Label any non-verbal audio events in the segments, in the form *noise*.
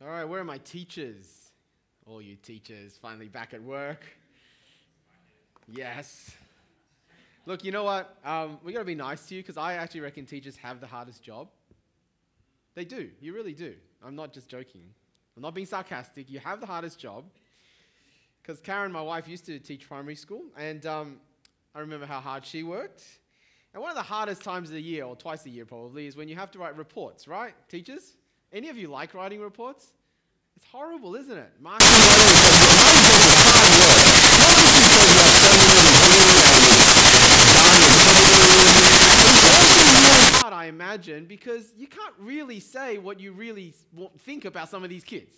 All right, where are my teachers? All you teachers finally back at work. Yes. Look, you know what? Um, we got to be nice to you because I actually reckon teachers have the hardest job. They do. You really do. I'm not just joking. I'm not being sarcastic. You have the hardest job. Because Karen, my wife, used to teach primary school, and um, I remember how hard she worked. And one of the hardest times of the year, or twice a year probably, is when you have to write reports, right, teachers? Any of you like writing reports? It's horrible, isn't it? My I imagine, because you can't really say what you really think about some of these kids.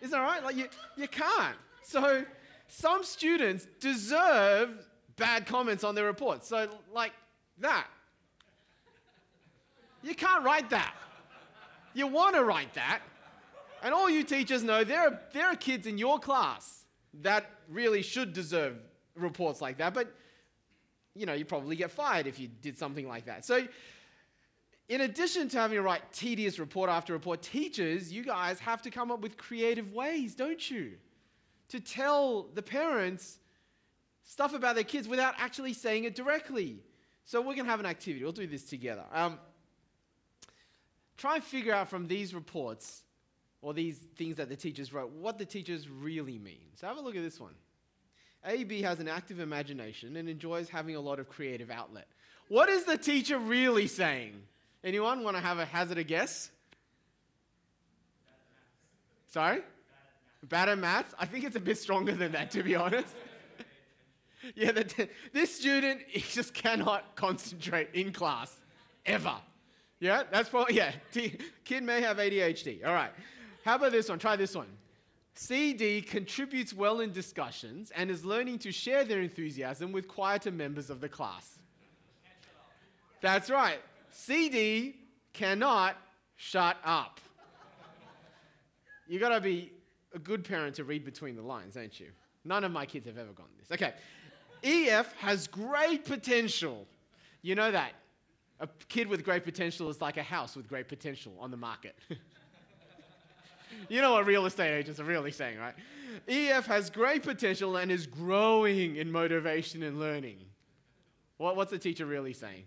Isn't that right? Like you, you can't. So some students deserve bad comments on their reports. So like that. You can't write that. You want to write that. And all you teachers know there are, there are kids in your class that really should deserve reports like that, but you know, you probably get fired if you did something like that. So, in addition to having to write tedious report after report, teachers, you guys have to come up with creative ways, don't you? To tell the parents stuff about their kids without actually saying it directly. So, we're going to have an activity. We'll do this together. Um, try and figure out from these reports or these things that the teachers wrote what the teachers really mean. So have a look at this one. AB has an active imagination and enjoys having a lot of creative outlet. What is the teacher really saying? Anyone want to have a hazard a guess? Sorry? Bad at maths? I think it's a bit stronger than that, to be honest. *laughs* yeah, the, this student *laughs* just cannot concentrate in class ever. Yeah, that's for, yeah. *laughs* T- kid may have ADHD. All right. How about this one? Try this one. CD contributes well in discussions and is learning to share their enthusiasm with quieter members of the class. That's right. CD cannot shut up. You got to be a good parent to read between the lines, ain't you? None of my kids have ever gone this. Okay. EF has great potential. You know that. A kid with great potential is like a house with great potential on the market. *laughs* you know what real estate agents are really saying, right? EF has great potential and is growing in motivation and learning. What, what's the teacher really saying?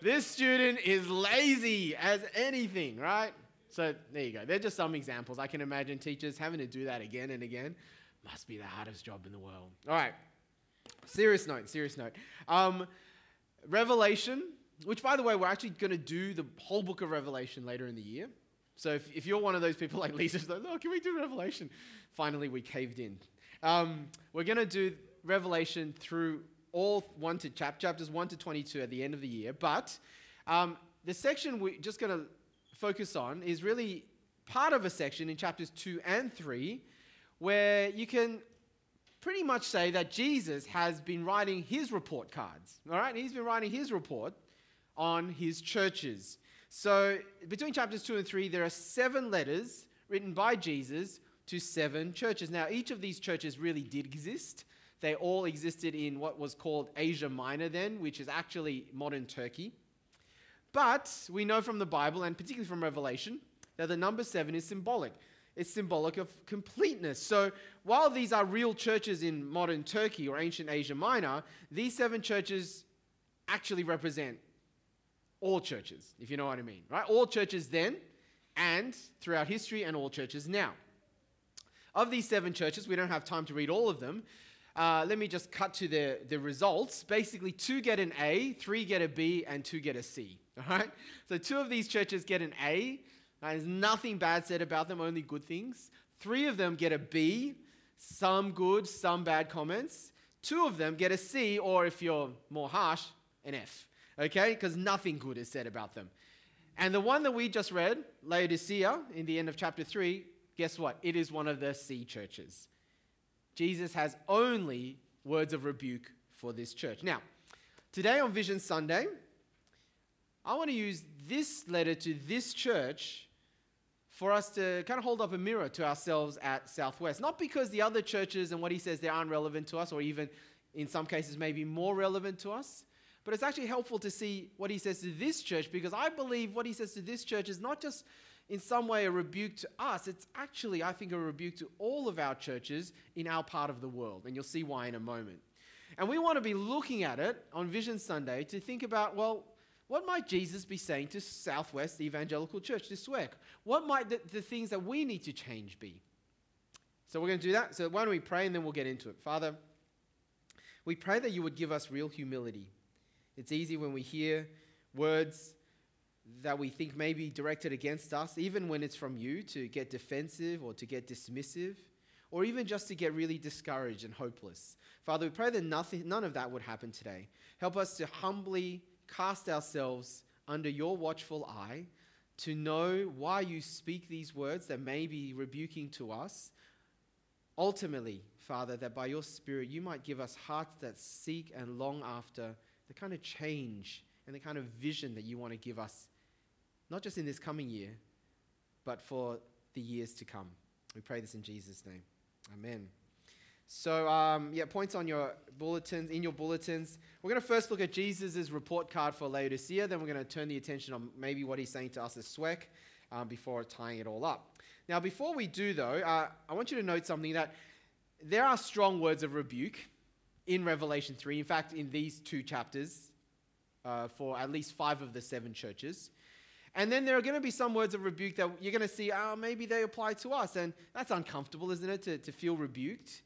This student is lazy as anything, right? So there you go. They're just some examples. I can imagine teachers having to do that again and again. Must be the hardest job in the world. All right. Serious note, serious note. Um, Revelation which, by the way, we're actually going to do the whole book of Revelation later in the year. So if, if you're one of those people like Lisa's, like, oh, can we do Revelation? Finally, we caved in. Um, we're going to do Revelation through all one to chap- chapters 1 to 22 at the end of the year. But um, the section we're just going to focus on is really part of a section in chapters 2 and 3 where you can pretty much say that Jesus has been writing his report cards. All right? He's been writing his report on his churches. So, between chapters 2 and 3, there are seven letters written by Jesus to seven churches. Now, each of these churches really did exist. They all existed in what was called Asia Minor then, which is actually modern Turkey. But we know from the Bible, and particularly from Revelation, that the number seven is symbolic. It's symbolic of completeness. So while these are real churches in modern Turkey or ancient Asia Minor, these seven churches actually represent all churches, if you know what I mean, right? All churches then and throughout history and all churches now. Of these seven churches, we don't have time to read all of them. Uh, let me just cut to the, the results. Basically, two get an A, three get a B, and two get a C. *laughs* All right? So, two of these churches get an A. There's nothing bad said about them, only good things. Three of them get a B, some good, some bad comments. Two of them get a C, or if you're more harsh, an F okay? Because nothing good is said about them. And the one that we just read, Laodicea, in the end of chapter 3, guess what? It is one of the C churches. Jesus has only words of rebuke for this church. Now, today on Vision Sunday, I want to use this letter to this church for us to kind of hold up a mirror to ourselves at Southwest. Not because the other churches and what he says they aren't relevant to us, or even in some cases, maybe more relevant to us, but it's actually helpful to see what he says to this church because I believe what he says to this church is not just in some way a rebuke to us, it's actually, I think, a rebuke to all of our churches in our part of the world. And you'll see why in a moment. And we want to be looking at it on Vision Sunday to think about, well, what might Jesus be saying to Southwest Evangelical Church, to SWEC? What might the, the things that we need to change be? So we're going to do that. So why don't we pray and then we'll get into it. Father, we pray that you would give us real humility. It's easy when we hear words that we think may be directed against us, even when it's from you, to get defensive or to get dismissive, or even just to get really discouraged and hopeless. Father, we pray that nothing, none of that would happen today. Help us to humbly cast ourselves under your watchful eye, to know why you speak these words that may be rebuking to us. Ultimately, Father, that by your Spirit you might give us hearts that seek and long after the kind of change and the kind of vision that you want to give us not just in this coming year, but for the years to come. We pray this in Jesus' name. Amen. So, um, yeah, points on your bulletins, in your bulletins. We're going to first look at Jesus' report card for Laodicea, then we're going to turn the attention on maybe what he's saying to us as SWEC um, before tying it all up. Now, before we do, though, uh, I want you to note something that there are strong words of rebuke in Revelation 3. In fact, in these two chapters, uh, for at least five of the seven churches. And then there are going to be some words of rebuke that you're going to see, oh, maybe they apply to us. And that's uncomfortable, isn't it, to, to feel rebuked?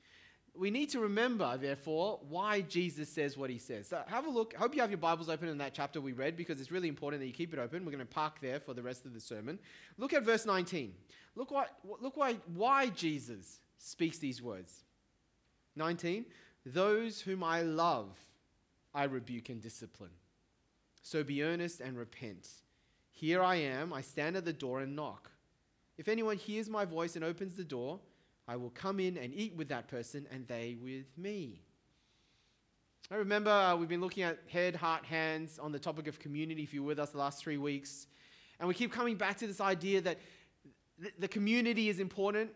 We need to remember, therefore, why Jesus says what he says. So have a look. I hope you have your Bibles open in that chapter we read because it's really important that you keep it open. We're going to park there for the rest of the sermon. Look at verse 19. Look, what, look why, why Jesus speaks these words. 19. Those whom I love, I rebuke and discipline. So be earnest and repent. Here I am, I stand at the door and knock. If anyone hears my voice and opens the door, I will come in and eat with that person and they with me. I remember uh, we've been looking at head, heart, hands on the topic of community if you were with us the last three weeks. And we keep coming back to this idea that th- the community is important,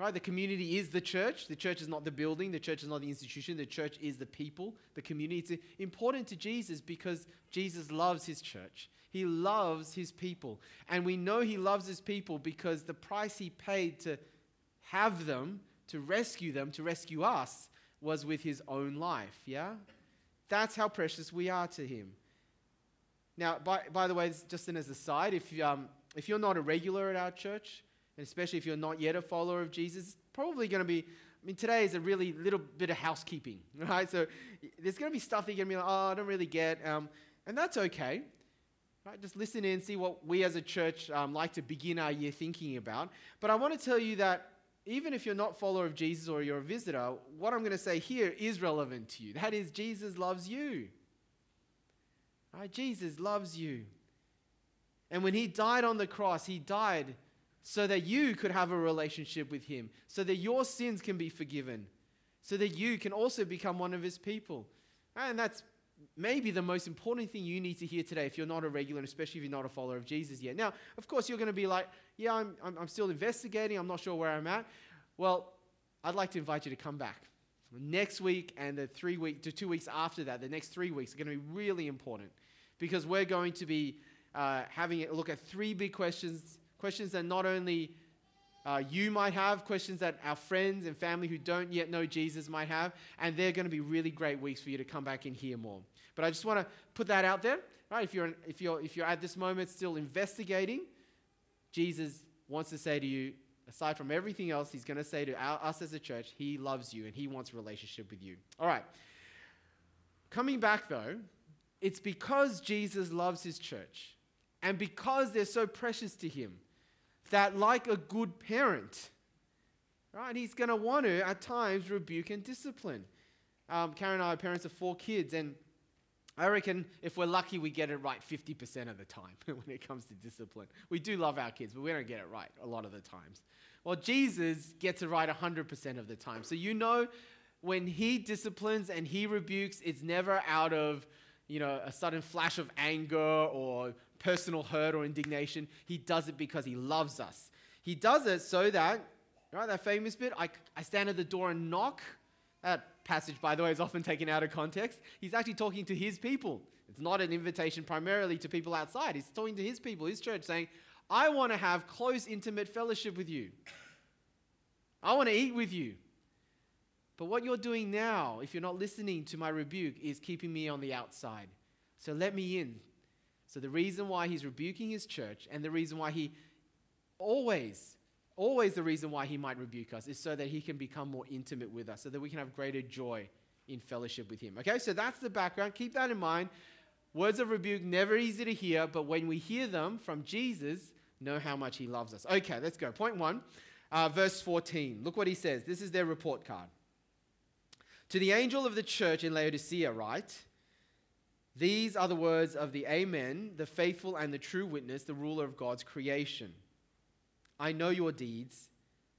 right? The community is the church. The church is not the building, the church is not the institution, the church is the people, the community. It's important to Jesus because Jesus loves his church. He loves his people. And we know he loves his people because the price he paid to have them, to rescue them, to rescue us, was with his own life. Yeah? That's how precious we are to him. Now, by, by the way, just as an aside, if, um, if you're not a regular at our church, and especially if you're not yet a follower of Jesus, it's probably going to be I mean, today is a really little bit of housekeeping, *laughs* right? So there's going to be stuff that you're going to be like, oh, I don't really get. Um, and that's okay. Right? Just listen in, see what we as a church um, like to begin our year thinking about. But I want to tell you that even if you're not a follower of Jesus or you're a visitor, what I'm going to say here is relevant to you. That is, Jesus loves you. Right? Jesus loves you. And when he died on the cross, he died so that you could have a relationship with him, so that your sins can be forgiven, so that you can also become one of his people. And that's maybe the most important thing you need to hear today if you're not a regular, especially if you're not a follower of Jesus yet. Now, of course, you're going to be like, yeah, I'm, I'm, I'm still investigating. I'm not sure where I'm at. Well, I'd like to invite you to come back. Next week and the three week to two weeks after that, the next three weeks are going to be really important because we're going to be uh, having a look at three big questions, questions that not only uh, you might have, questions that our friends and family who don't yet know Jesus might have, and they're going to be really great weeks for you to come back and hear more. But I just want to put that out there, right? If you're, if you're, if you're at this moment still investigating, Jesus wants to say to you, aside from everything else, he's going to say to our, us as a church, he loves you and he wants a relationship with you. All right. Coming back though, it's because Jesus loves his church and because they're so precious to him that, like a good parent, right, he's going to want to at times rebuke and discipline. Um, Karen and I are parents of four kids, and I reckon if we're lucky, we get it right 50% of the time *laughs* when it comes to discipline. We do love our kids, but we don't get it right a lot of the times. Well, Jesus gets it right 100% of the time. So you know when he disciplines and he rebukes, it's never out of you know, a sudden flash of anger or personal hurt or indignation. He does it because he loves us. He does it so that, right, that famous bit, I, I stand at the door and knock. That passage, by the way, is often taken out of context. He's actually talking to his people. It's not an invitation primarily to people outside. He's talking to his people, his church, saying, I want to have close, intimate fellowship with you. I want to eat with you. But what you're doing now, if you're not listening to my rebuke, is keeping me on the outside. So let me in. So the reason why he's rebuking his church and the reason why he always, always the reason why he might rebuke us is so that he can become more intimate with us, so that we can have greater joy in fellowship with him. Okay, so that's the background. Keep that in mind. Words of rebuke, never easy to hear, but when we hear them from Jesus, know how much he loves us. Okay, let's go. Point one, uh, verse 14. Look what he says. This is their report card. To the angel of the church in Laodicea, write, These are the words of the Amen, the faithful and the true witness, the ruler of God's creation. I know your deeds,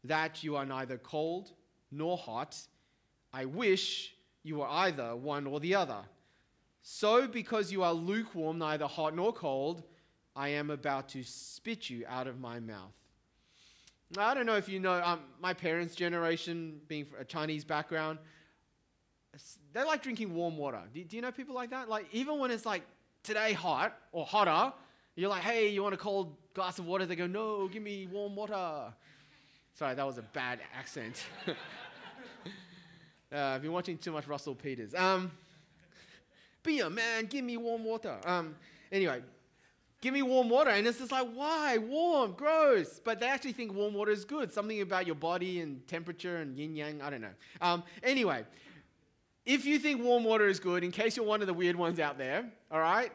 that you are neither cold nor hot. I wish you were either one or the other. So, because you are lukewarm, neither hot nor cold, I am about to spit you out of my mouth. Now, I don't know if you know, um, my parents' generation, being a Chinese background, they like drinking warm water. Do, do you know people like that? Like, even when it's like today hot or hotter, you're like, hey, you want a cold glass of water? They go, no, give me warm water. Sorry, that was a bad accent. *laughs* uh, I've been watching too much Russell Peters. Um, be a man, give me warm water. Um, anyway, give me warm water. And it's just like, why? Warm, gross. But they actually think warm water is good. Something about your body and temperature and yin yang. I don't know. Um, anyway, if you think warm water is good, in case you're one of the weird ones out there, all right,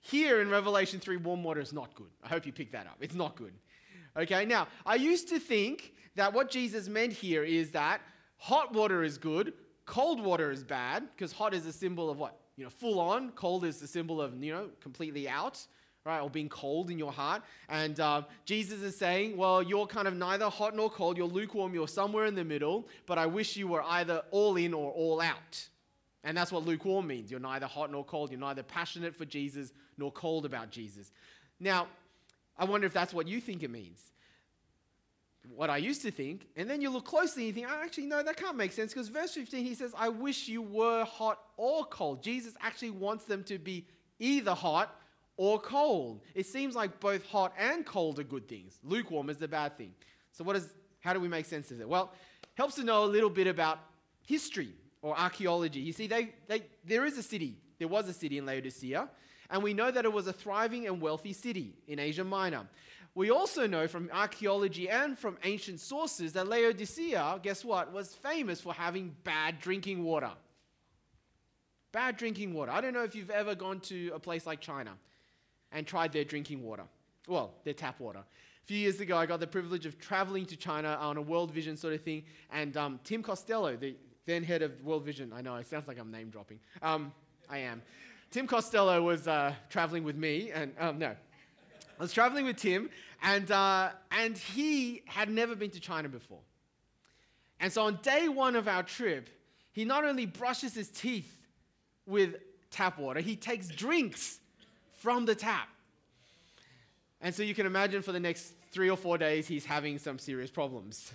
here in Revelation 3, warm water is not good. I hope you picked that up. It's not good. Okay, now, I used to think that what Jesus meant here is that hot water is good, cold water is bad, because hot is a symbol of what? You know, full on. Cold is the symbol of, you know, completely out right, or being cold in your heart. And uh, Jesus is saying, well, you're kind of neither hot nor cold, you're lukewarm, you're somewhere in the middle, but I wish you were either all in or all out. And that's what lukewarm means. You're neither hot nor cold, you're neither passionate for Jesus nor cold about Jesus. Now, I wonder if that's what you think it means. What I used to think, and then you look closely and you think, oh, actually, no, that can't make sense because verse 15 he says, I wish you were hot or cold. Jesus actually wants them to be either hot or cold. It seems like both hot and cold are good things. Lukewarm is the bad thing. So what is how do we make sense of it? Well, helps to know a little bit about history or archaeology. You see, they, they, there is a city. There was a city in Laodicea, and we know that it was a thriving and wealthy city in Asia Minor. We also know from archaeology and from ancient sources that Laodicea, guess what, was famous for having bad drinking water. Bad drinking water. I don't know if you've ever gone to a place like China and tried their drinking water. Well, their tap water. A few years ago, I got the privilege of traveling to China on a World Vision sort of thing, and um, Tim Costello, the then head of World Vision, I know it sounds like I'm name dropping. Um, I am. Tim Costello was uh, traveling with me, and um, no, I was traveling with Tim, and, uh, and he had never been to China before. And so on day one of our trip, he not only brushes his teeth with tap water, he takes drinks from the tap. And so you can imagine for the next three or four days, he's having some serious problems.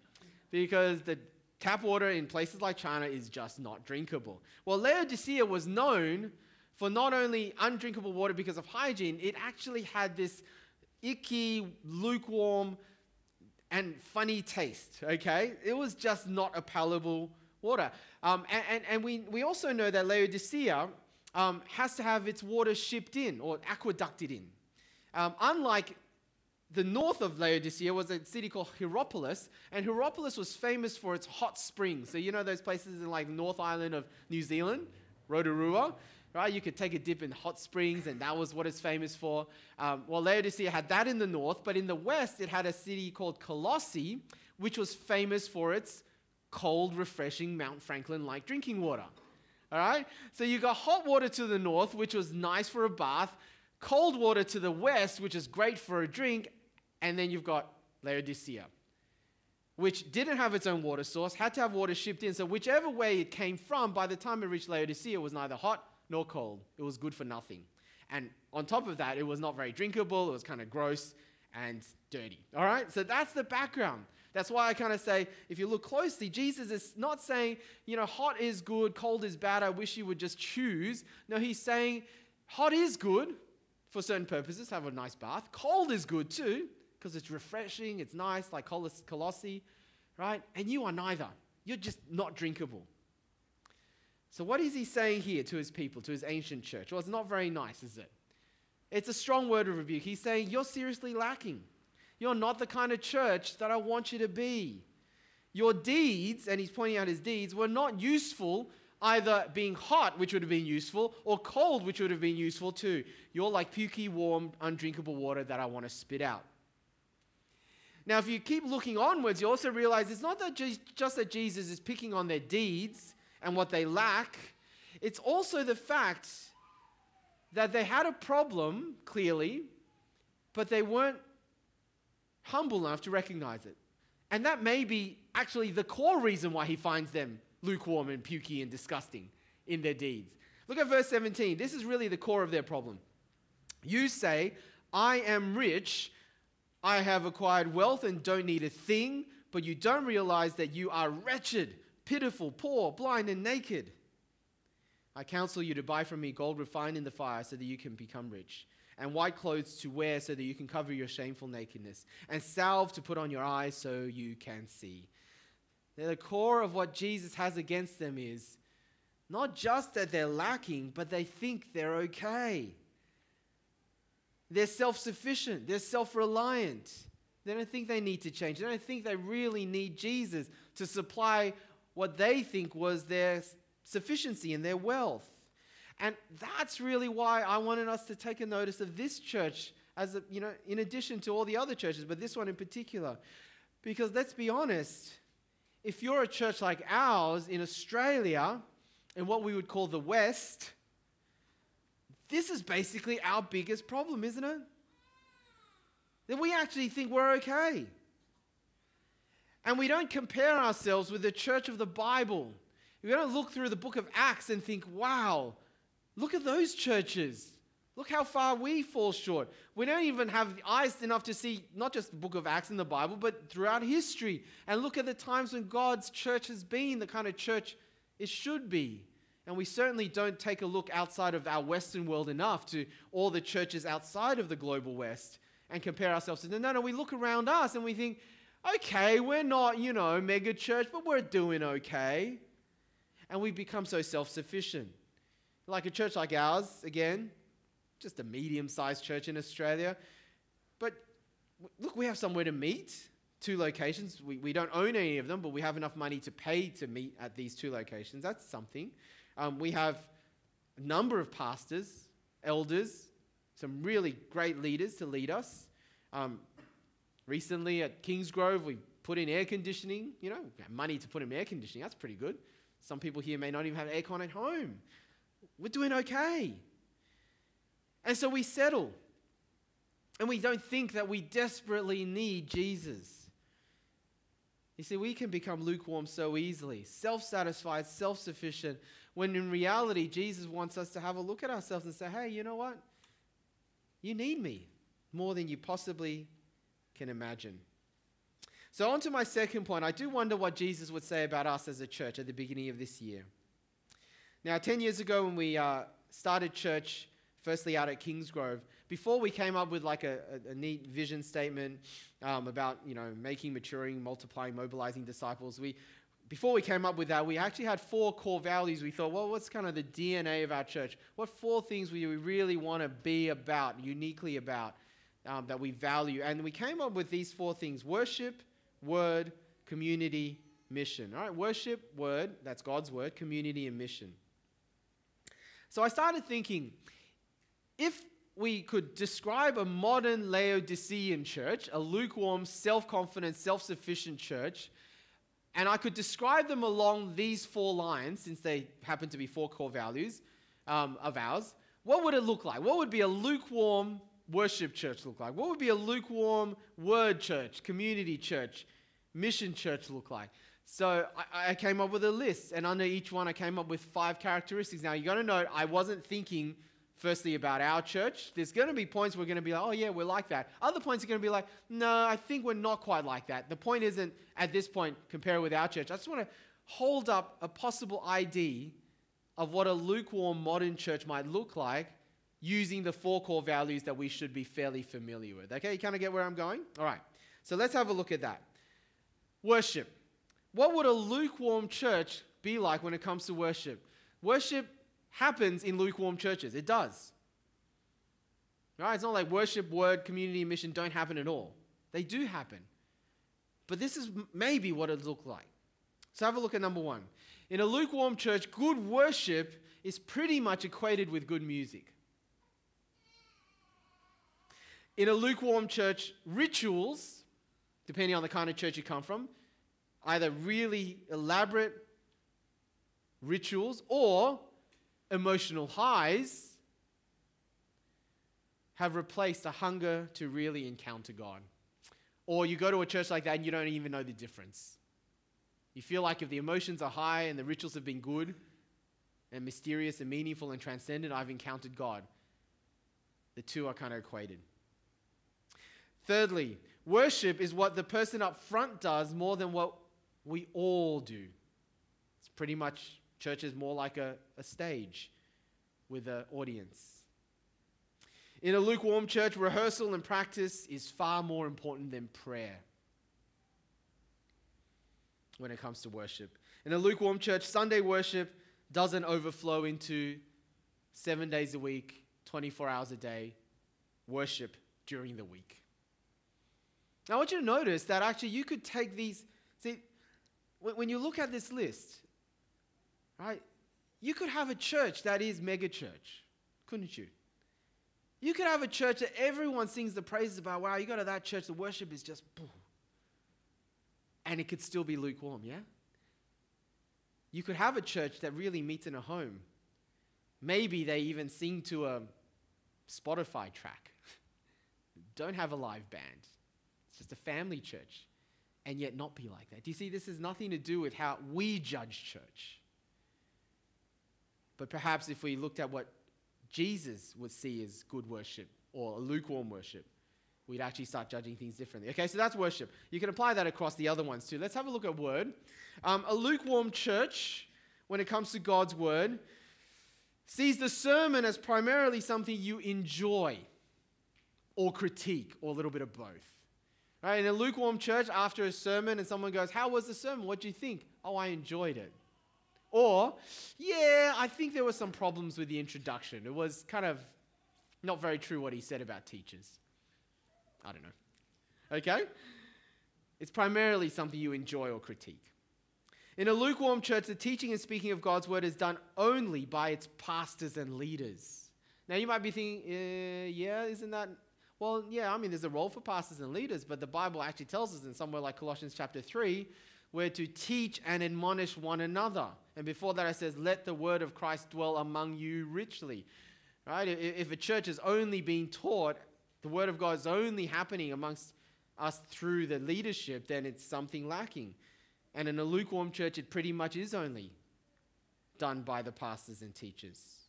*laughs* because the tap water in places like China is just not drinkable. Well, Laodicea was known for not only undrinkable water because of hygiene, it actually had this icky, lukewarm, and funny taste, okay? It was just not a palatable water. Um, and, and, and we, we also know that Laodicea um, has to have its water shipped in or aqueducted in. Um, unlike the north of Laodicea was a city called Hierapolis, and Hierapolis was famous for its hot springs. So you know those places in like North Island of New Zealand, Rotorua, right? You could take a dip in hot springs, and that was what it's famous for. Um, well, Laodicea had that in the north, but in the west it had a city called Colossae, which was famous for its cold, refreshing Mount Franklin-like drinking water. All right? So you got hot water to the north, which was nice for a bath, cold water to the west, which is great for a drink, and then you've got Laodicea, which didn't have its own water source, had to have water shipped in. So whichever way it came from, by the time it reached Laodicea, it was neither hot nor cold. It was good for nothing. And on top of that, it was not very drinkable. It was kind of gross and dirty. All right? So that's the background. That's why I kind of say, if you look closely, Jesus is not saying, you know, hot is good, cold is bad, I wish you would just choose. No, he's saying, hot is good for certain purposes, have a nice bath. Cold is good too, because it's refreshing, it's nice, like Colossae, right? And you are neither. You're just not drinkable. So, what is he saying here to his people, to his ancient church? Well, it's not very nice, is it? It's a strong word of rebuke. He's saying, You're seriously lacking. You're not the kind of church that I want you to be. Your deeds, and he's pointing out his deeds, were not useful, either being hot, which would have been useful, or cold, which would have been useful too. You're like pukey, warm, undrinkable water that I want to spit out. Now, if you keep looking onwards, you also realize it's not that just that Jesus is picking on their deeds and what they lack, it's also the fact that they had a problem, clearly, but they weren't humble enough to recognize it. And that may be actually the core reason why he finds them lukewarm and pukey and disgusting in their deeds. Look at verse 17. This is really the core of their problem. You say, I am rich, I have acquired wealth and don't need a thing, but you don't realize that you are wretched, pitiful, poor, blind, and naked. I counsel you to buy from me gold refined in the fire so that you can become rich, and white clothes to wear so that you can cover your shameful nakedness, and salve to put on your eyes so you can see. The core of what Jesus has against them is not just that they're lacking, but they think they're okay. They're self sufficient, they're self reliant. They don't think they need to change. They don't think they really need Jesus to supply what they think was their sufficiency and their wealth. And that's really why I wanted us to take a notice of this church as a, you know, in addition to all the other churches, but this one in particular. Because let's be honest, if you're a church like ours in Australia, in what we would call the West, this is basically our biggest problem, isn't it? That we actually think we're okay. And we don't compare ourselves with the church of the Bible. We don't look through the book of Acts and think, wow, look at those churches. Look how far we fall short. We don't even have eyes enough to see not just the book of Acts in the Bible, but throughout history. And look at the times when God's church has been the kind of church it should be. And we certainly don't take a look outside of our Western world enough to all the churches outside of the global West and compare ourselves to them. No, no, we look around us and we think, okay, we're not, you know, mega church, but we're doing okay. And we become so self sufficient. Like a church like ours, again, just a medium sized church in Australia. But look, we have somewhere to meet, two locations. We, we don't own any of them, but we have enough money to pay to meet at these two locations. That's something. Um, we have a number of pastors, elders, some really great leaders to lead us. Um, recently at Kingsgrove, we put in air conditioning. You know, money to put in air conditioning. That's pretty good. Some people here may not even have aircon at home. We're doing okay. And so we settle. And we don't think that we desperately need Jesus. You see, we can become lukewarm so easily, self satisfied, self sufficient, when in reality, Jesus wants us to have a look at ourselves and say, hey, you know what? You need me more than you possibly can imagine. So, on to my second point. I do wonder what Jesus would say about us as a church at the beginning of this year. Now, 10 years ago, when we uh, started church, firstly out at Kingsgrove, before we came up with like a, a, a neat vision statement um, about, you know, making, maturing, multiplying, mobilizing disciples, we, before we came up with that, we actually had four core values. We thought, well, what's kind of the DNA of our church? What four things we really want to be about, uniquely about, um, that we value? And we came up with these four things worship, word, community, mission. All right, worship, word, that's God's word, community, and mission. So I started thinking if we could describe a modern Laodicean church, a lukewarm, self confident, self sufficient church, and I could describe them along these four lines, since they happen to be four core values um, of ours, what would it look like? What would be a lukewarm worship church look like? What would be a lukewarm word church, community church, mission church look like? So I, I came up with a list, and under each one, I came up with five characteristics. Now, you got to note, I wasn't thinking firstly about our church. There's going to be points we're going to be like, oh, yeah, we're like that. Other points are going to be like, no, I think we're not quite like that. The point isn't at this point compare with our church. I just want to hold up a possible ID of what a lukewarm modern church might look like using the four core values that we should be fairly familiar with. Okay, you kind of get where I'm going? All right, so let's have a look at that. Worship. What would a lukewarm church be like when it comes to worship? Worship happens in lukewarm churches, it does. Right? It's not like worship, word, community, mission don't happen at all. They do happen. But this is maybe what it looks like. So have a look at number one. In a lukewarm church, good worship is pretty much equated with good music. In a lukewarm church, rituals, depending on the kind of church you come from, either really elaborate rituals or emotional highs have replaced a hunger to really encounter God. Or you go to a church like that and you don't even know the difference. You feel like if the emotions are high and the rituals have been good and mysterious and meaningful and transcendent, I've encountered God. The two are kind of equated. Thirdly, worship is what the person up front does more than what we all do. It's pretty much, church is more like a, a stage with an audience. In a lukewarm church, rehearsal and practice is far more important than prayer when it comes to worship. In a lukewarm church, Sunday worship doesn't overflow into seven days a week, 24 hours a day worship during the week. Now, I want you to notice that actually you could take these. See, when you look at this list, right, you could have a church that is mega church, couldn't you? You could have a church that everyone sings the praises about. Wow, you go to that church, the worship is just, and it could still be lukewarm, yeah? You could have a church that really meets in a home. Maybe they even sing to a Spotify track. *laughs* Don't have a live band. It's just a family church. And yet not be like that. Do you see? This has nothing to do with how we judge church. But perhaps if we looked at what Jesus would see as good worship or lukewarm worship, we'd actually start judging things differently. Okay, so that's worship. You can apply that across the other ones too. Let's have a look at word. Um, a lukewarm church, when it comes to God's word, sees the sermon as primarily something you enjoy or critique or a little bit of both. Right? In a lukewarm church, after a sermon and someone goes, How was the sermon? What do you think? Oh, I enjoyed it. Or, yeah, I think there were some problems with the introduction. It was kind of not very true what he said about teachers. I don't know. Okay? It's primarily something you enjoy or critique. In a lukewarm church, the teaching and speaking of God's word is done only by its pastors and leaders. Now, you might be thinking, uh, yeah, isn't that? Well, yeah, I mean, there's a role for pastors and leaders, but the Bible actually tells us in somewhere like Colossians chapter 3 we're to teach and admonish one another. And before that, it says, let the word of Christ dwell among you richly. Right? If a church is only being taught, the word of God is only happening amongst us through the leadership, then it's something lacking. And in a lukewarm church, it pretty much is only done by the pastors and teachers.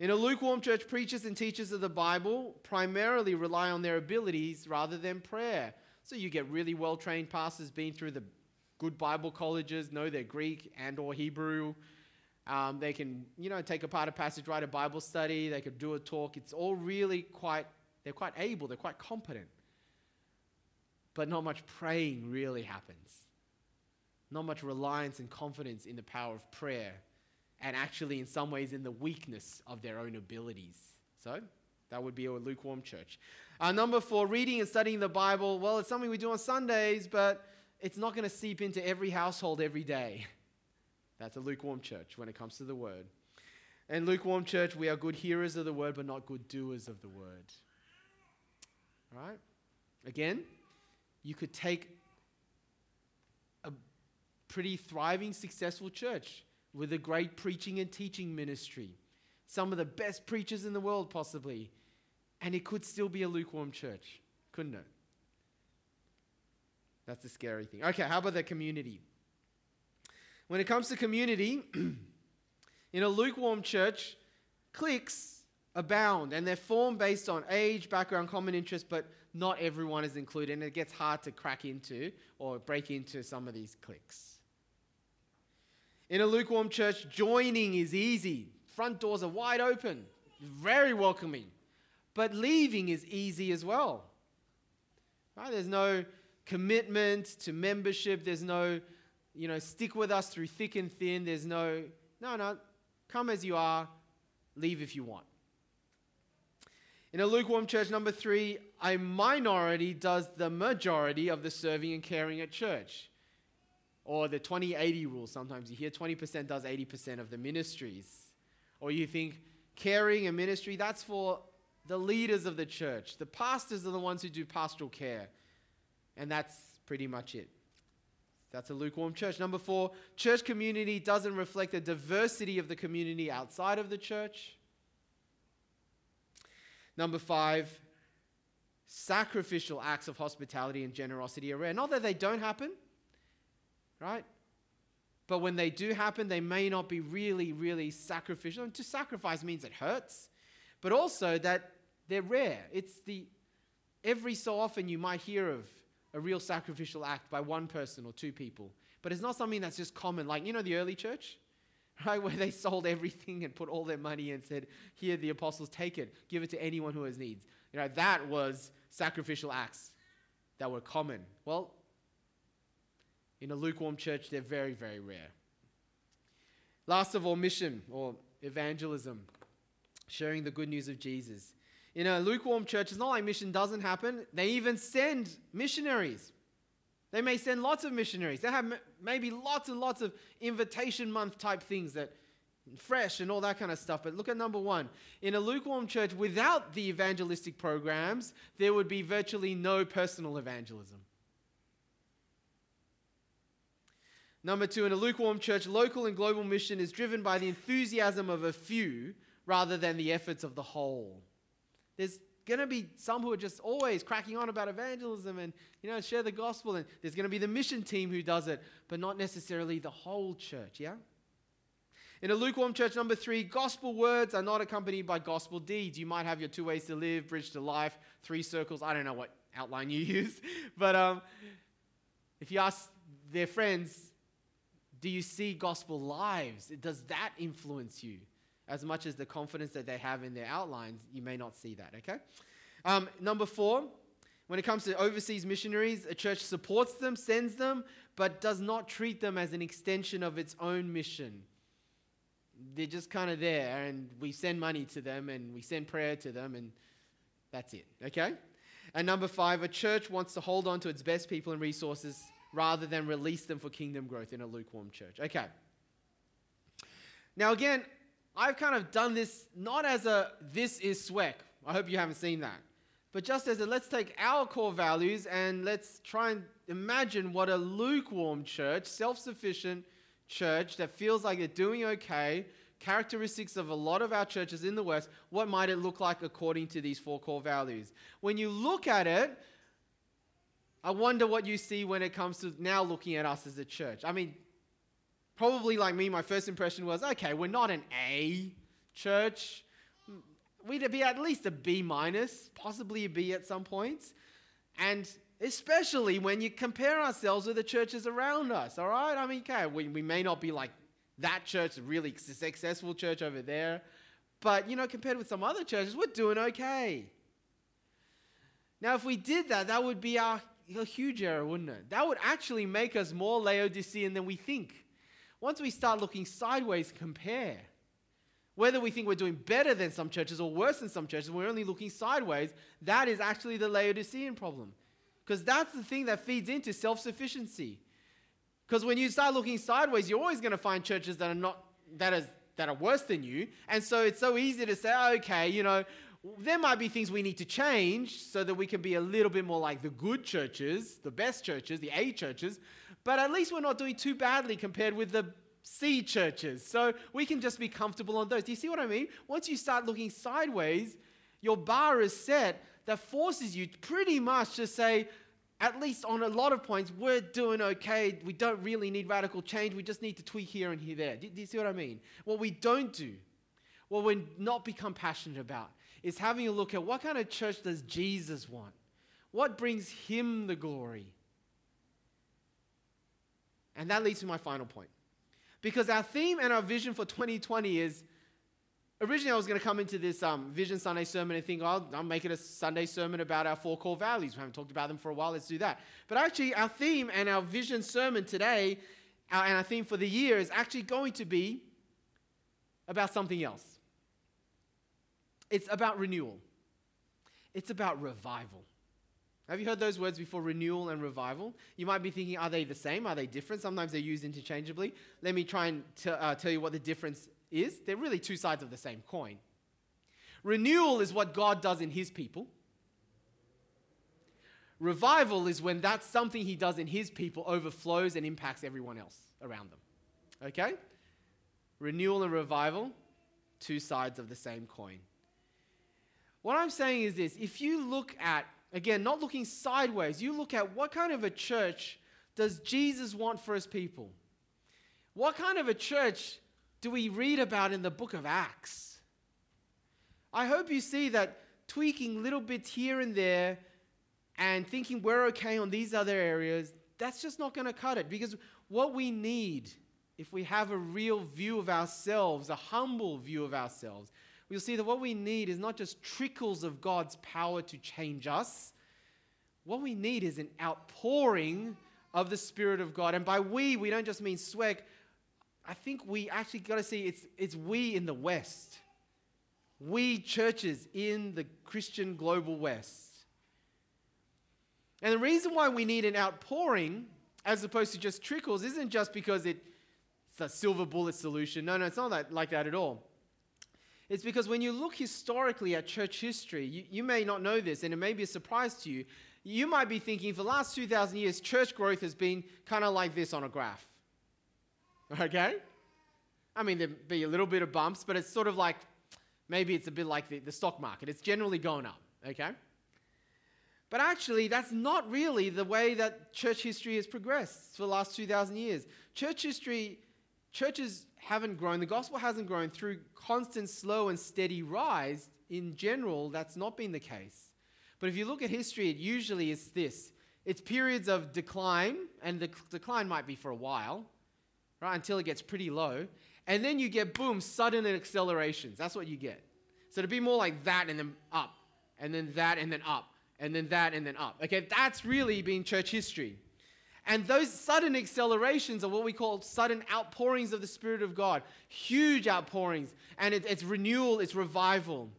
In a lukewarm church, preachers and teachers of the Bible primarily rely on their abilities rather than prayer. So you get really well trained pastors being through the good Bible colleges, know their Greek and or Hebrew. Um, they can, you know, take apart a passage, write a Bible study. They could do a talk. It's all really quite, they're quite able. They're quite competent. But not much praying really happens. Not much reliance and confidence in the power of prayer. And actually, in some ways, in the weakness of their own abilities. So, that would be a lukewarm church. Uh, number four, reading and studying the Bible. Well, it's something we do on Sundays, but it's not going to seep into every household every day. *laughs* That's a lukewarm church when it comes to the word. And lukewarm church, we are good hearers of the word, but not good doers of the word. Right? Again, you could take a pretty thriving, successful church with a great preaching and teaching ministry, some of the best preachers in the world, possibly, and it could still be a lukewarm church, couldn't it? That's the scary thing. Okay, how about the community? When it comes to community, *clears throat* in a lukewarm church, cliques abound and they're formed based on age, background, common interest, but not everyone is included, and it gets hard to crack into or break into some of these cliques. In a lukewarm church, joining is easy. Front doors are wide open. very welcoming. But leaving is easy as well. Right? There's no commitment to membership. There's no, you know, stick with us through thick and thin. There's no, no, no, come as you are, leave if you want. In a lukewarm church, number three, a minority does the majority of the serving and caring at church. Or the 20 80 rule. Sometimes you hear 20% does 80% of the ministries. Or you think caring and ministry, that's for the leaders of the church. The pastors are the ones who do pastoral care. And that's pretty much it. That's a lukewarm church. Number four, church community doesn't reflect the diversity of the community outside of the church. Number five, sacrificial acts of hospitality and generosity are rare. Not that they don't happen, right? But when they do happen, they may not be really, really sacrificial. And to sacrifice means it hurts, but also that they're rare. It's the every so often you might hear of a real sacrificial act by one person or two people. But it's not something that's just common. Like, you know, the early church, *laughs* right? Where they sold everything and put all their money and said, Here, the apostles, take it, give it to anyone who has needs. You know, that was sacrificial acts that were common. Well, in a lukewarm church, they're very, very rare. Last of all, mission or evangelism, sharing the good news of Jesus. In a lukewarm church, it's not like mission doesn't happen. They even send missionaries. They may send lots of missionaries. They have maybe lots and lots of invitation month type things that fresh and all that kind of stuff. But look at number one. In a lukewarm church, without the evangelistic programs, there would be virtually no personal evangelism. Number two, in a lukewarm church, local and global mission is driven by the enthusiasm of a few rather than the efforts of the whole. There's going to be some who are just always cracking on about evangelism and you know share the gospel and there's going to be the mission team who does it but not necessarily the whole church yeah? In a lukewarm church number three gospel words are not accompanied by gospel deeds. You might have your two ways to live bridge to life three circles. I don't know what outline you *laughs* use but um, if you ask their friends do you see gospel lives does that influence you as much as the confidence that they have in their outlines, you may not see that, okay? Um, number four, when it comes to overseas missionaries, a church supports them, sends them, but does not treat them as an extension of its own mission. They're just kind of there, and we send money to them, and we send prayer to them, and that's it, okay? And number five, a church wants to hold on to its best people and resources rather than release them for kingdom growth in a lukewarm church. Okay. Now, again, I've kind of done this not as a this is SWEC. I hope you haven't seen that. But just as a let's take our core values and let's try and imagine what a lukewarm church, self sufficient church that feels like they're doing okay, characteristics of a lot of our churches in the West, what might it look like according to these four core values? When you look at it, I wonder what you see when it comes to now looking at us as a church. I mean, probably like me, my first impression was okay, we're not an A church. We'd be at least a B minus, possibly a B at some points. And especially when you compare ourselves with the churches around us, all right? I mean, okay, we, we may not be like that church, really successful church over there, but you know, compared with some other churches, we're doing okay. Now, if we did that, that would be our, a huge error, wouldn't it? That would actually make us more Laodicean than we think. Once we start looking sideways, compare. Whether we think we're doing better than some churches or worse than some churches, we're only looking sideways, that is actually the Laodicean problem. Because that's the thing that feeds into self sufficiency. Because when you start looking sideways, you're always going to find churches that are not that is that are worse than you. And so it's so easy to say, okay, you know, there might be things we need to change so that we can be a little bit more like the good churches, the best churches, the A churches but at least we're not doing too badly compared with the C churches. So we can just be comfortable on those. Do you see what I mean? Once you start looking sideways, your bar is set that forces you pretty much to say, at least on a lot of points, we're doing okay. We don't really need radical change. We just need to tweak here and here there. Do, you see what I mean? What we don't do, what we not become passionate about, is having a look at what kind of church does Jesus want? What brings him the glory? And that leads to my final point. Because our theme and our vision for 2020 is originally I was going to come into this um, Vision Sunday sermon and think, oh, I'll make it a Sunday sermon about our four core values. We haven't talked about them for a while. Let's do that. But actually, our theme and our vision sermon today, our, and our theme for the year, is actually going to be about something else. It's about renewal. It's about revival. Have you heard those words before, renewal and revival? You might be thinking, are they the same? Are they different? Sometimes they're used interchangeably. Let me try and t- uh, tell you what the difference is. They're really two sides of the same coin. Renewal is what God does in His people. Revival is when that something He does in His people overflows and impacts everyone else around them. Okay? Renewal and revival, two sides of the same coin. What I'm saying is this if you look at Again, not looking sideways. You look at what kind of a church does Jesus want for his people? What kind of a church do we read about in the book of Acts? I hope you see that tweaking little bits here and there and thinking we're okay on these other areas, that's just not going to cut it. Because what we need, if we have a real view of ourselves, a humble view of ourselves, we'll see that what we need is not just trickles of God's power to change us. What we need is an outpouring of the Spirit of God. And by we, we don't just mean SWEC. I think we actually got to see it's, it's we in the West. We churches in the Christian global West. And the reason why we need an outpouring as opposed to just trickles isn't just because it's a silver bullet solution. No, no, it's not that, like that at all. It's because when you look historically at church history, you, you may not know this, and it may be a surprise to you. You might be thinking for the last 2,000 years, church growth has been kind of like this on a graph. Okay? I mean, there'd be a little bit of bumps, but it's sort of like maybe it's a bit like the, the stock market. It's generally going up. Okay? But actually, that's not really the way that church history has progressed for the last 2,000 years. Church history, churches haven't grown, the gospel hasn't grown through constant, slow, and steady rise. In general, that's not been the case. But if you look at history, it usually is this it's periods of decline, and the decline might be for a while, right, until it gets pretty low. And then you get, boom, sudden accelerations. That's what you get. So to be more like that and then up, and then that and then up, and then that and then up. Okay, that's really been church history. And those sudden accelerations are what we call sudden outpourings of the Spirit of God, huge outpourings. And it, it's renewal, it's revival.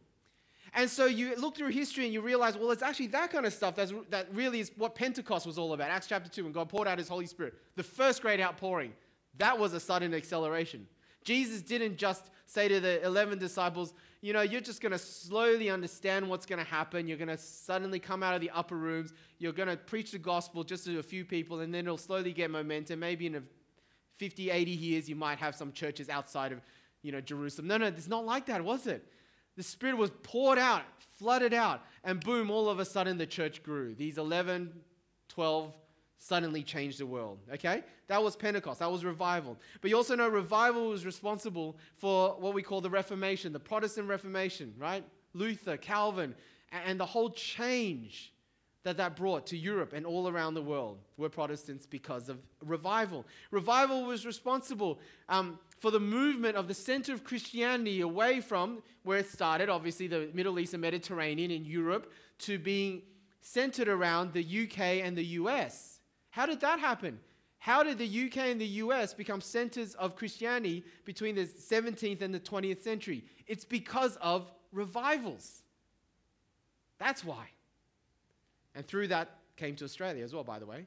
And so you look through history and you realize, well, it's actually that kind of stuff that's, that really is what Pentecost was all about. Acts chapter 2, when God poured out his Holy Spirit, the first great outpouring, that was a sudden acceleration. Jesus didn't just say to the 11 disciples, you know, you're just going to slowly understand what's going to happen. You're going to suddenly come out of the upper rooms. You're going to preach the gospel just to a few people, and then it'll slowly get momentum. Maybe in a 50, 80 years, you might have some churches outside of, you know, Jerusalem. No, no, it's not like that, was it? The Spirit was poured out, flooded out, and boom, all of a sudden the church grew. These 11, 12 suddenly changed the world. Okay? That was Pentecost. That was revival. But you also know revival was responsible for what we call the Reformation, the Protestant Reformation, right? Luther, Calvin, and the whole change that that brought to Europe and all around the world were Protestants because of revival. Revival was responsible um, for the movement of the center of Christianity away from where it started, obviously the Middle East and Mediterranean in Europe, to being centered around the UK and the US. How did that happen? How did the UK and the US become centers of Christianity between the 17th and the 20th century? It's because of revivals. That's why. And through that came to Australia as well, by the way.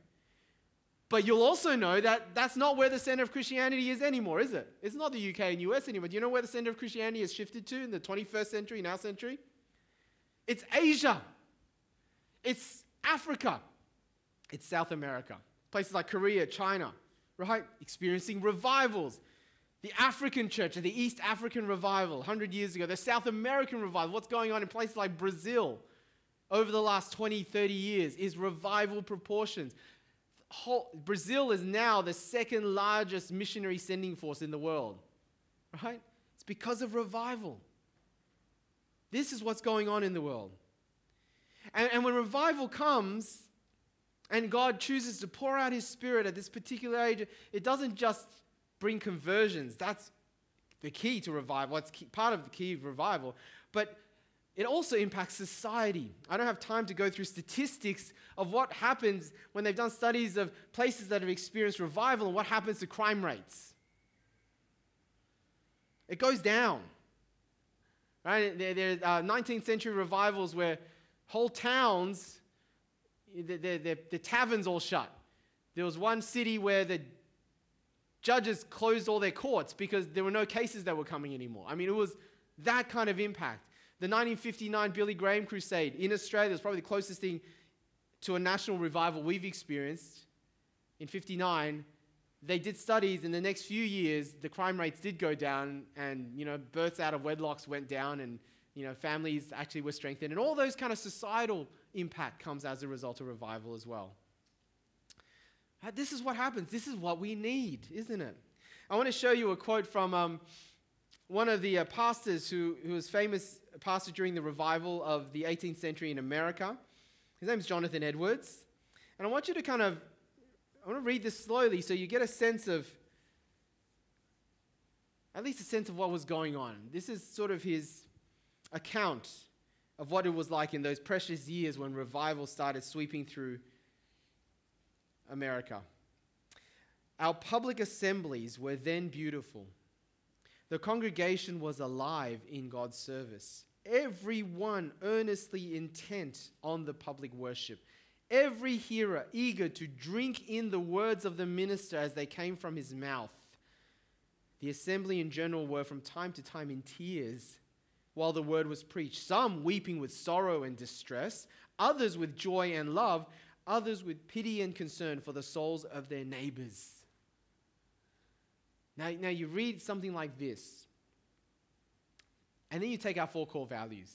But you'll also know that that's not where the center of Christianity is anymore, is it? It's not the UK and US anymore. Do you know where the center of Christianity has shifted to in the 21st century, now century? It's Asia. It's Africa. It's South America. Places like Korea, China, right? Experiencing revivals. The African church, the East African revival 100 years ago, the South American revival, what's going on in places like Brazil over the last 20, 30 years is revival proportions. Whole, Brazil is now the second largest missionary sending force in the world, right? It's because of revival. This is what's going on in the world. And, and when revival comes, and God chooses to pour out His Spirit at this particular age, it doesn't just bring conversions. That's the key to revival. It's key, part of the key of revival. But it also impacts society. I don't have time to go through statistics of what happens when they've done studies of places that have experienced revival and what happens to crime rates. It goes down. Right? There, are 19th uh, century revivals where whole towns, the, the, the, the taverns all shut. There was one city where the judges closed all their courts because there were no cases that were coming anymore. I mean, it was that kind of impact. The 1959 Billy Graham Crusade in Australia was probably the closest thing to a national revival we've experienced. In 59, they did studies in the next few years, the crime rates did go down, and you know, births out of wedlocks went down, and you know, families actually were strengthened, and all those kind of societal impact comes as a result of revival as well. This is what happens. This is what we need, isn't it? I want to show you a quote from um, one of the uh, pastors who, who was famous pastor during the revival of the 18th century in America. His name's Jonathan Edwards. And I want you to kind of, I want to read this slowly so you get a sense of, at least a sense of what was going on. This is sort of his account of what it was like in those precious years when revival started sweeping through America. Our public assemblies were then beautiful. The congregation was alive in God's service. Everyone earnestly intent on the public worship. Every hearer eager to drink in the words of the minister as they came from his mouth. The assembly in general were from time to time in tears while the word was preached, some weeping with sorrow and distress, others with joy and love, others with pity and concern for the souls of their neighbors. Now, now you read something like this, and then you take our four core values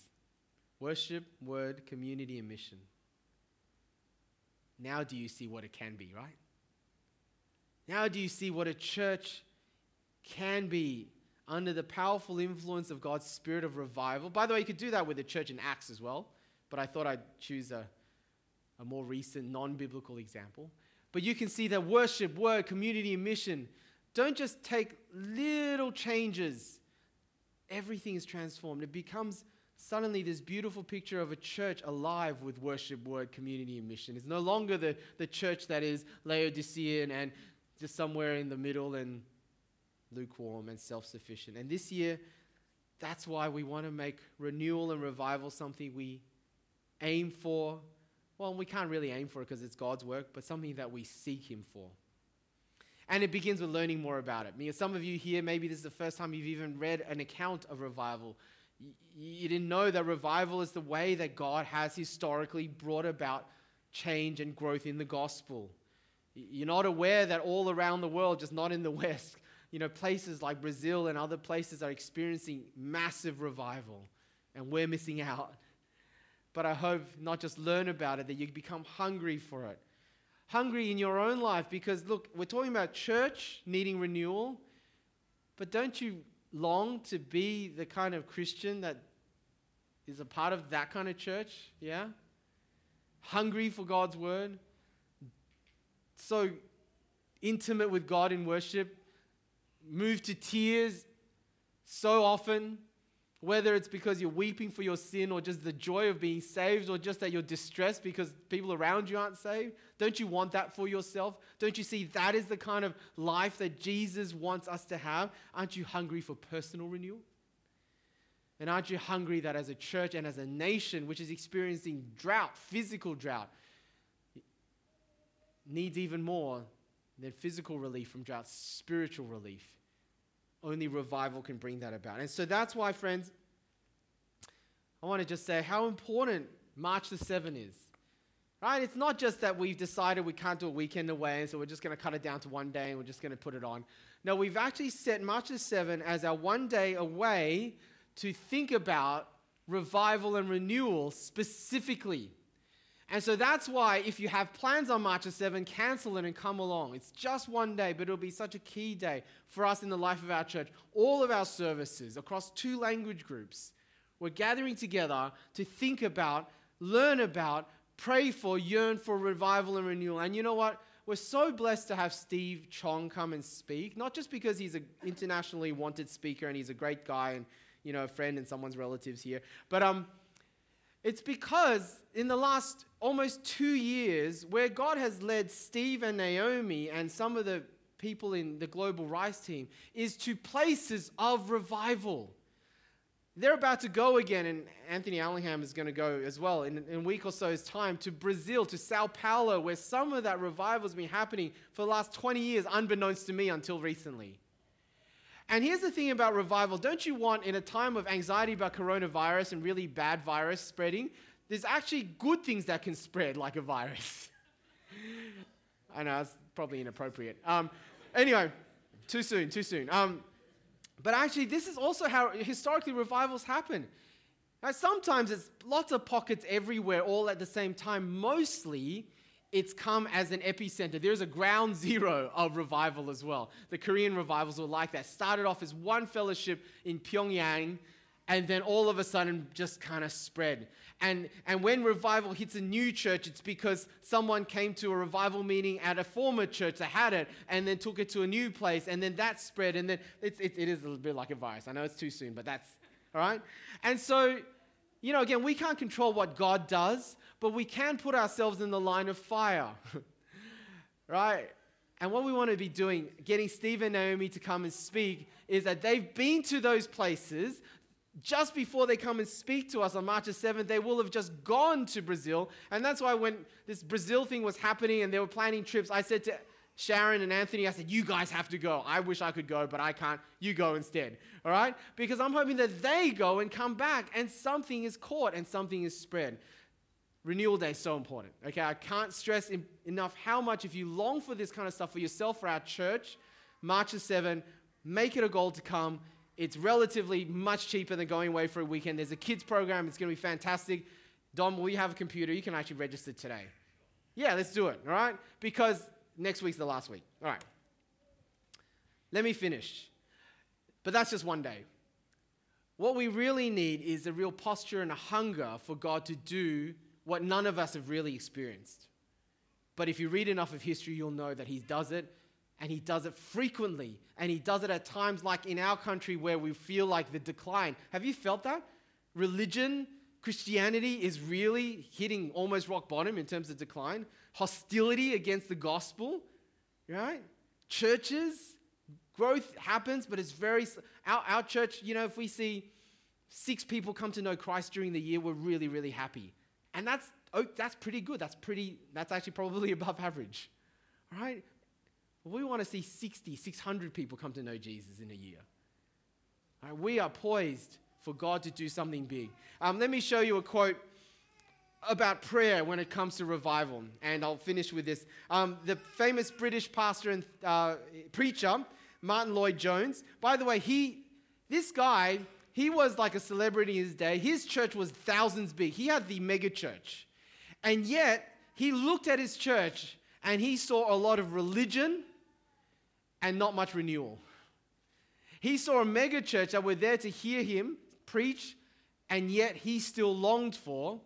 worship, word, community, and mission. Now, do you see what it can be, right? Now, do you see what a church can be under the powerful influence of God's spirit of revival? By the way, you could do that with the church in Acts as well, but I thought I'd choose a, a more recent, non biblical example. But you can see that worship, word, community, and mission don't just take little changes, everything is transformed. It becomes suddenly this beautiful picture of a church alive with worship, word, community, and mission. It's no longer the, the church that is Laodicean and just somewhere in the middle and lukewarm and self sufficient. And this year, that's why we want to make renewal and revival something we aim for. Well, we can't really aim for it because it's God's work, but something that we seek Him for. And it begins with learning more about it. Some of you here, maybe this is the first time you've even read an account of revival. You didn't know that revival is the way that God has historically brought about change and growth in the gospel. You're not aware that all around the world, just not in the *laughs* West, you know, places like Brazil and other places are experiencing massive revival, and we're missing out. But I hope not just learn about it, that you become hungry for it hungry in your own life because, look, we're talking about church needing renewal, but don't you long to be the kind of Christian that is a part of that kind of church? Yeah? Hungry for God's word, so intimate with God in worship, moved to tears so often whether it's because you're weeping for your sin or just the joy of being saved or just that you're distressed because people around you aren't saved, don't you want that for yourself? Don't you see that is the kind of life that Jesus wants us to have? Aren't you hungry for personal renewal? And aren't you hungry that as a church and as a nation which is experiencing drought, physical drought, needs even more than physical relief from drought, spiritual relief? Only revival can bring that about. And so that's why, friends, I want to just say how important March the 7th is. Right? It's not just that we've decided we can't do a weekend away, and so we're just going to cut it down to one day and we're just going to put it on. No, we've actually set March the 7th as our one day away to think about revival and renewal specifically. And so that's why if you have plans on March the 7th, cancel it and come along. It's just one day, but it'll be such a key day for us in the life of our church. All of our services across two language groups, we're gathering together to think about, learn about, pray for, yearn for revival and renewal. And you know what? we're so blessed to have Steve Chong come and speak, not just because he's an internationally wanted speaker and he's a great guy and, you know, a friend and someone's relatives here, but um, it's because in the last almost two years, where God has led Steve and Naomi and some of the people in the Global Rise team, is to places of revival. They're about to go again, and Anthony Allingham is going to go as well in, in a week or so's time to Brazil, to Sao Paulo, where some of that revival has been happening for the last 20 years, unbeknownst to me until recently. And here's the thing about revival don't you want, in a time of anxiety about coronavirus and really bad virus spreading, there's actually good things that can spread like a virus. *laughs* I know, it's probably inappropriate. Um, anyway, too soon, too soon. Um, but actually, this is also how historically revivals happen. Now, sometimes it's lots of pockets everywhere, all at the same time. Mostly, it's come as an epicenter. There's a ground *laughs* zero of revival as well. The Korean revivals were like that. Started off as one fellowship in Pyongyang, and then all of a sudden just kind of spread. And, and when revival hits a new church, it's because someone came to a revival meeting at a former church that had it and then took it to a new place, and then that spread. And then it's, it, it is a little bit like a virus. I know it's too soon, but that's all right. And so, you know, again, we can't control what God does, but we can put ourselves in the line of fire, *laughs* right? And what we want to be doing, getting Steve and Naomi to come and speak, is that they've been to those places just before they come and speak to us on March the 7th, they will have just gone to Brazil. And that's why when this Brazil thing was happening and they were planning trips, I said to Sharon and Anthony, I said, You guys have to go. I wish I could go, but I can't. You go instead. All right? Because I'm hoping that they go and come back and something is caught and something is spread. Renewal Day is so important. Okay, I can't stress enough how much, if you long for this kind of stuff for yourself, for our church, March the 7, make it a goal to come it's relatively much cheaper than going away for a weekend. There's a kids program. It's going to be fantastic. Dom, will you have a computer? You can actually register today. Yeah, let's do it, all right? Because next week's the last week. All right. Let me finish. But that's just one day. What we really need is a real posture and a hunger for God to do what none of us have really experienced. But if you read enough of history, you'll know that He does it and he does it frequently. And he does it at times like in our country where we feel like the decline. Have you felt that? Religion, Christianity is really hitting almost rock bottom in terms of decline. Hostility against the gospel, right? Churches, growth happens, but it's very. Our, our church, you know, if we see six people come to know Christ during the year, we're really, really happy. And that's, oh, that's pretty good. That's pretty, that's actually probably *laughs* above average, right? We want to see 60, 600 people come to know Jesus in a year. Right, we are poised for God to do something big. Um, let me show you a quote about prayer when it comes to revival, and I'll finish with this. Um, the famous British pastor and uh, preacher, Martyn Lloyd-Jones. By the way, he, this guy, he was like a celebrity in his day. His church was thousands big. He had the mega church, and yet he looked at his church and he saw a lot of religion and not much renewal. He saw a mega church that were there to hear him preach, and yet he still longed for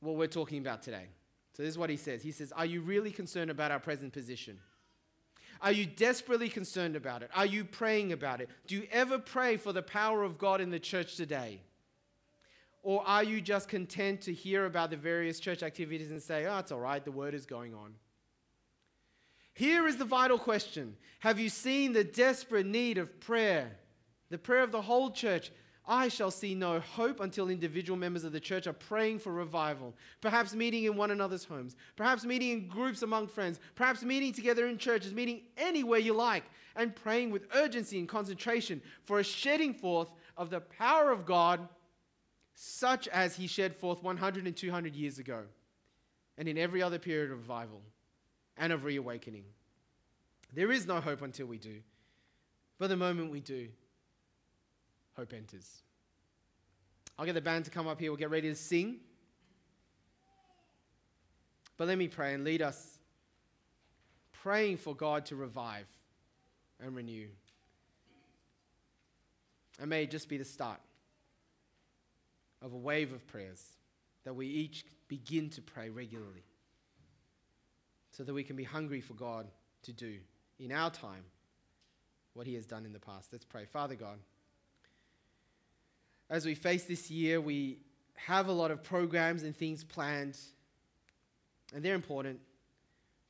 what we're talking about today. So, this is what he says He says, Are you really concerned about our present position? Are you desperately concerned about it? Are you praying about it? Do you ever pray for the power of God in the church today? Or are you just content to hear about the various church activities and say, oh, it's all right, the word is going on? Here is the vital question Have you seen the desperate need of prayer? The prayer of the whole church. I shall see no hope until individual members of the church are praying for revival, perhaps meeting in one another's homes, perhaps meeting in groups among friends, perhaps meeting together in churches, meeting anywhere you like, and praying with urgency and concentration for a shedding forth of the power of God, such as He shed forth 100 and 200 years ago, and in every other period of revival and of reawakening. There is no hope until we do. But the moment we do, hope enters. I'll get the band to come up here. We'll get ready to sing. But let me pray and lead us praying for God to revive and renew. And may it just be the start of a wave of prayers that we each begin to pray regularly. so that we can be hungry for God to do in our time what He has done in the past. Let's pray. Father God, as we face this year, we have a lot of programs and things planned, and they're important.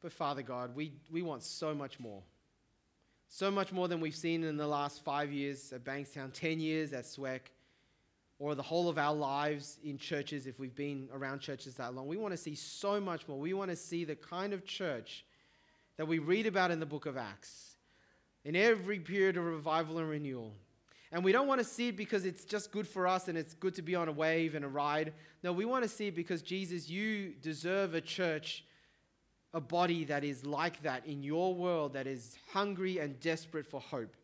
But Father God, we, we want so much more. So much more than we've seen in the last five years at Bankstown, 10 years at SWEC, or the whole of our lives in churches if we've been around churches that long. We want to see so much more. We want to see the kind of church that we read about in the book of Acts in every period of revival and renewal. And we don't want to see it because it's just good for us and it's good to be on a wave and a ride. No, we want to see it because Jesus, you deserve a church, a body that is like that in your world, that is hungry and desperate for hope.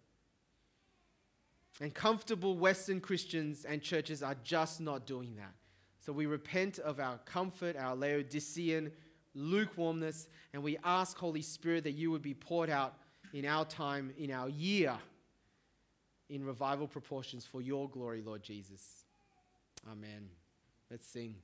And comfortable Western Christians and churches are just not doing that. So we repent of our comfort, our Laodicean lukewarmness, and we ask, Holy Spirit, that you would be poured out in our time, in our year, in revival proportions for your glory, Lord Jesus. Amen. Let's sing.